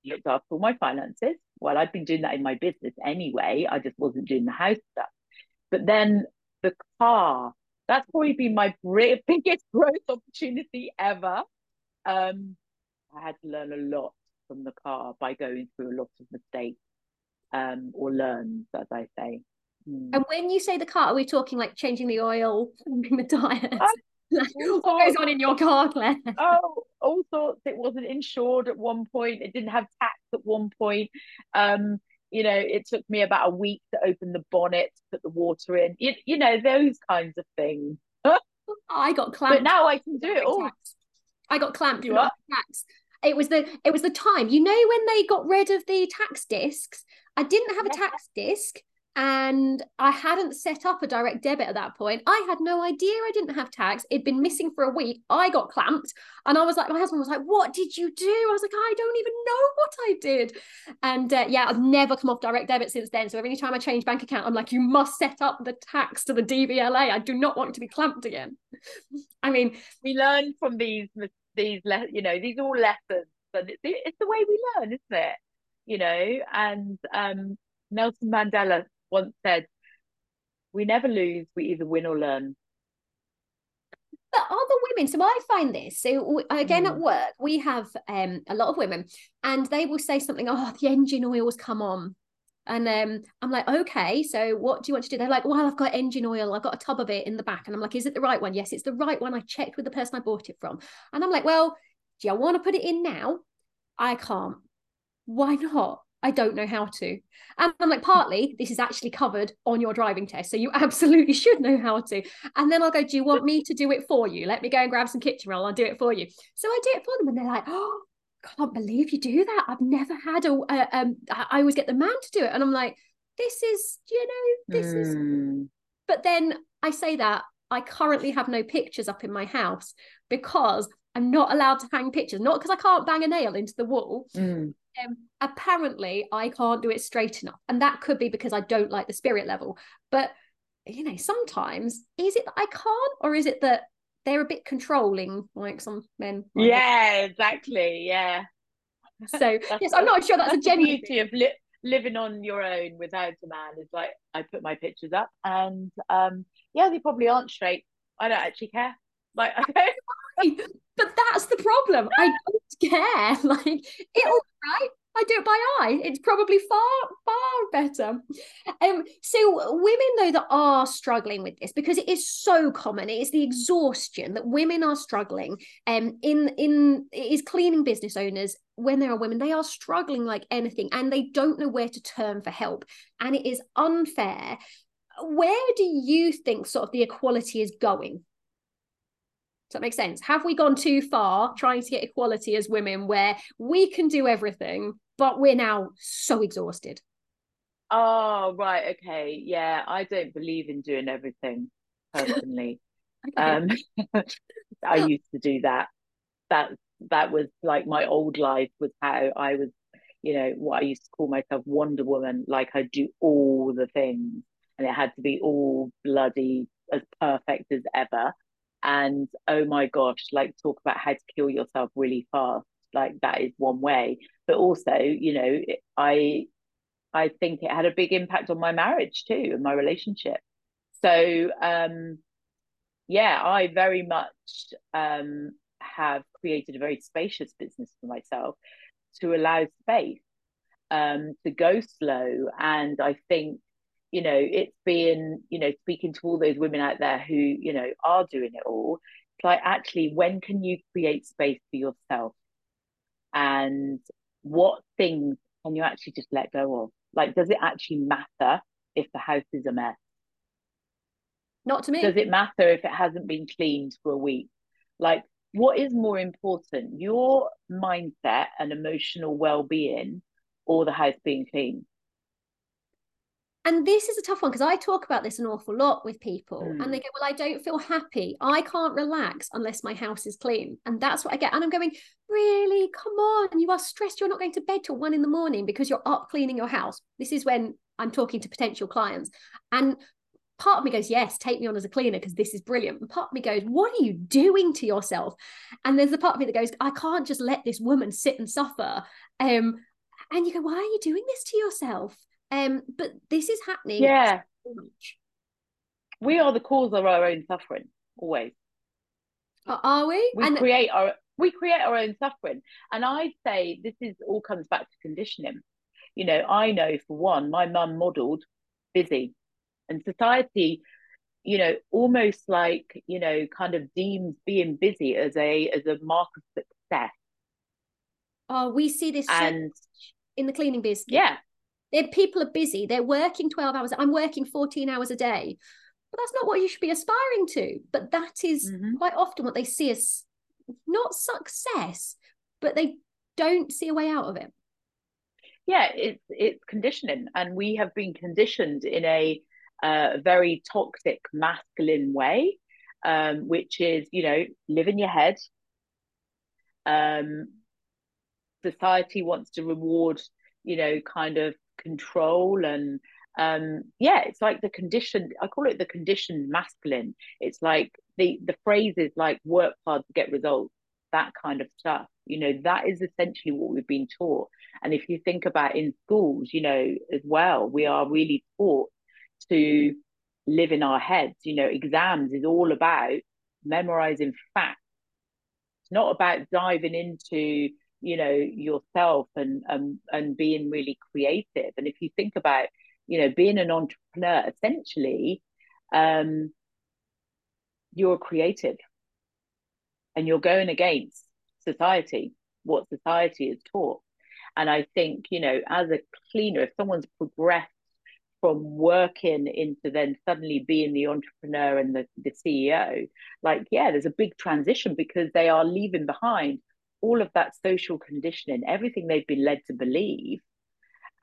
looked after all my finances. Well, I'd been doing that in my business anyway. I just wasn't doing the house stuff. But then the car, that's probably been my biggest growth opportunity ever. Um, I had to learn a lot from the car by going through a lot of mistakes, um, or learns, as I say. Hmm. And when you say the car, are we talking like changing the oil, changing the? Oh, Like, what goes on in your car, Claire? oh, all sorts. It wasn't insured at one point. It didn't have tax at one point. Um, you know, it took me about a week to open the bonnet, put the water in. You, you know, those kinds of things. I got clamped. But now I can do it all. I got clamped what? tax. It was the it was the time. You know when they got rid of the tax discs? I didn't have a Yeah. tax disc and I hadn't set up a direct debit at that point. I had no idea I didn't have tax. It'd been missing for a week. I got clamped and I was like, my husband was like, What did you do? I was like, I don't even know what I did. And uh, yeah, I've never come off direct debit since then. So every time I change bank account, I'm like, You must set up the tax to the DVLA. I do not want to be clamped again. I mean, We learn from these these le- you know these all lessons, But it's, it's the way we learn, isn't it? You know, and um, Nelson Mandela once said, "We never lose. We either win or learn." but other women so i find this so again at Mm. work we have um a lot of women and they will say something oh the engine oil's come on. And um i'm like okay so what do you want to do? They're like well i've got engine oil i've got a tub of it in the back. And i'm like is it the right one? Yes it's the right one i checked with the person i bought it from. And i'm like well do you want to put it in now? I can't. Why not I don't know how to. And I'm like, partly this is actually covered on your driving test. So you absolutely should know how to. And then I'll go, Do you want me to do it for you? Let me go and grab some kitchen roll. I'll do it for you. So I do it for them. And they're like, Oh, can't believe you do that. I've never had a, a um, I always get the man to do it. And I'm like, This is, you know, this is Mm. but then I say that I currently have no pictures up in my house because I'm not allowed to hang pictures, not because I can't bang a nail into the wall. Mm. Um, apparently, I can't do it straight enough. And that could be because I don't like the spirit level. But, you know, sometimes is it that I can't, or is it that they're a bit controlling, like some men? are? Yeah, exactly. Yeah. So, yes, I'm not sure that's, a the genuine. beauty of li- living on your own without a man is like I put my pictures up and um yeah they probably aren't straight I don't actually care like I don't But that's the problem. I don't care. Like it'll be right. I do it by eye. It's probably far, far better. Um, so women though that are struggling with this because it is so common, it is the exhaustion that women are struggling. Um, in in it is cleaning business owners when there are women, they are struggling like anything, and they don't know where to turn for help, and it is unfair. Where do you think sort of the equality is going? Does that make sense? Have we gone too far trying to get equality as women where we can do everything, but we're now so exhausted? Oh, right. Okay. Yeah. I don't believe in doing everything personally. um, I used to do that. That that was like my old life was how I was, you know, what I used to call myself Wonder Woman. Like I do all the things and it had to be all bloody as perfect as ever and oh my gosh like talk about how to kill yourself really fast like that is one way. But also you know i i think it had a big impact on my marriage too and my relationship. So um yeah i very much um have created a very spacious business for myself to allow space um to go slow. And i think you know it's been you know speaking to all those women out there who you know are doing it all it's like actually when can you create space for yourself? And what things can you actually just let go of? Like does it actually matter if the house is a mess? Not to me. Does it matter if it hasn't been cleaned for a week? Like what is more important your mindset and emotional well-being or the house being clean and this is a tough one because I talk about this an awful lot with people, mm. and they hmm. go, Well, I don't feel happy. I can't relax unless my house is clean. And that's what I get. And I'm going, Really? Come on. You are stressed. You're not going to bed till one in the morning because you're up cleaning your house. This is when I'm talking to potential clients. And part of me goes, Yes, take me on as a cleaner because this is brilliant. And part of me goes, What are you doing to yourself? And there's the part of me that goes, I can't just let this woman sit and suffer. Um, and you go, Why are you doing this to yourself? Um, but this is happening. Yeah. We are the cause of our own suffering, always. Uh, are we? We and create our we create our own suffering. And I say this is all comes back to conditioning. You know, I know for one, my mum modelled busy. And society, you know, almost like, you know, kind of deems being busy as a as a mark of success. Oh, we see this and in the cleaning business. Yeah. If people are busy, they're working 12 hours. I'm working 14 hours a day. But that's not what you should be aspiring to. But that is mm-hmm. quite often what they see as not success, but they don't see a way out of it. Yeah, it's it's conditioning, and we have been conditioned in a uh, very toxic masculine way, um, which is you know live in your head. Um, society wants to reward you know kind of control and um yeah it's like the conditioned i call it the conditioned masculine. It's like the the phrases like work hard to get results that kind of stuff. You know that is essentially what we've been taught. And if you think about in schools you know as well we are really taught to live in our heads. You know exams is all about memorizing facts. It's not about diving into you know yourself and um, and being really creative. And if you think about you know being an entrepreneur essentially um you're creative and you're going against society what society is taught. And i think you know as a cleaner if someone's progressed from working into then suddenly being the entrepreneur and the, the ceo like yeah there's a big transition because they are leaving behind all of that social conditioning, everything they've been led to believe,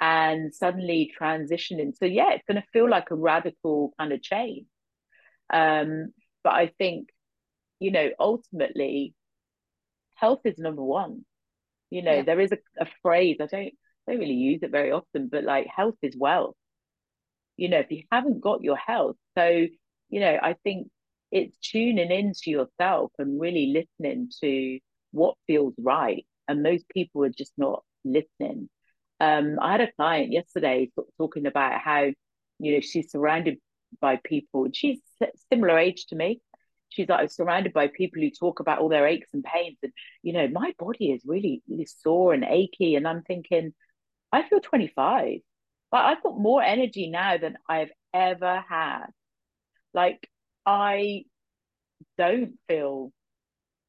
and suddenly transitioning. So yeah, it's going to feel like a radical kind of change. Um, but I think, you know, ultimately, health is number one. You know, yeah. there is a, a phrase I don't don't really use it very often, but like health is wealth. You know, if you haven't got your health, so you know, I think it's tuning into yourself and really listening to what feels right. And most people are just not listening. Um, I had a client yesterday talking about how, you know, she's surrounded by people, she's similar age to me. She's like surrounded by people who talk about all their aches and pains, and you know, my body is really, really sore and achy, and I'm thinking, I feel 25. But I've got more energy now than I've ever had. Like I don't feel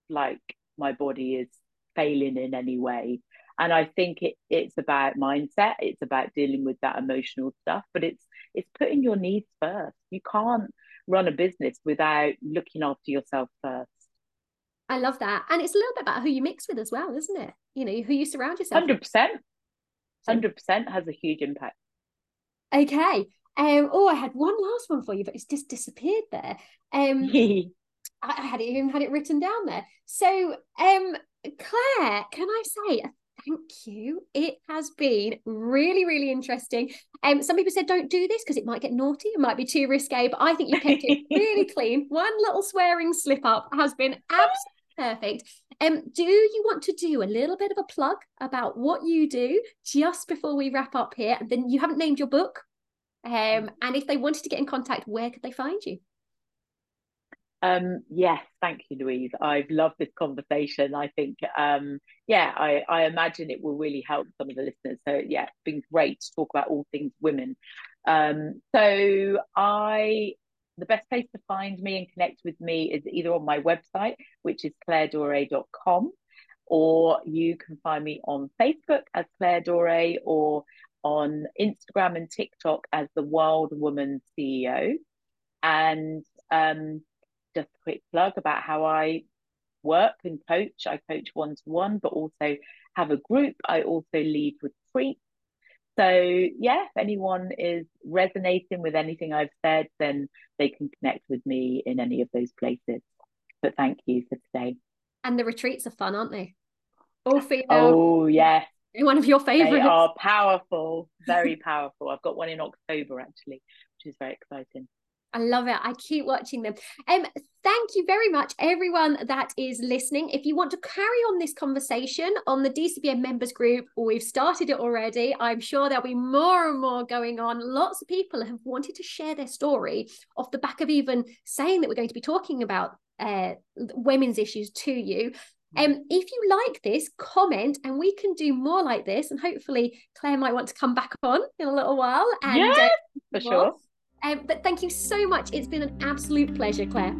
like my body is failing in any way. And I think it, it's about mindset. It's about dealing with that emotional stuff, but it's it's putting your needs first. You can't run a business without looking after yourself first. I love that. And it's a little bit about who you mix with as well, isn't it? You know, who you surround yourself 100%. 100% has a huge impact. Okay. Um, oh, I had one last one for you, but it's just disappeared there. Um, I, I had it even had it written down there. So, um, Claire, can I say thank you. It has been really, really interesting. Um, some people said don't do this because it might get naughty, it might be too risque, but I think you kept it really clean. One little swearing slip up has been absolutely perfect. Um, do you want to do a little bit of a plug about what you do just before we wrap up here? And Then you haven't named your book. Um, and if they wanted to get in contact, where could they find you? Um, yes, thank you, Louise. I've loved this conversation. I think, um, yeah, I, I imagine it will really help some of the listeners. So, yeah, it's been great to talk about all things women. Um, so, I the best place to find me and connect with me is either on my website, which is clairedore.com, or you can find me on Facebook as Claire Dore or on Instagram and TikTok as the Wild Woman CEO. And um, just a quick plug about how I work and coach. I coach one to one, but also have a group. I also lead retreats. So, yeah, if anyone is resonating with anything I've said, then they can connect with me in any of those places. But thank you for today. And the retreats are fun, aren't they? All female. Oh, yes. One of your favorites. They are powerful, very powerful. I've got one in October actually, which is very exciting. I love it. I keep watching them. Um, thank you very much, everyone that is listening. If you want to carry on this conversation on the DCBM members group, we've started it already. I'm sure there'll be more and more going on. Lots of people have wanted to share their story off the back of even saying that we're going to be talking about uh, women's issues to you. Um, if you like this, comment and we can do more like this. And hopefully, Claire might want to come back on in a little while. And, yeah, uh, for sure. Um, but thank you so much. It's been an absolute pleasure, Claire.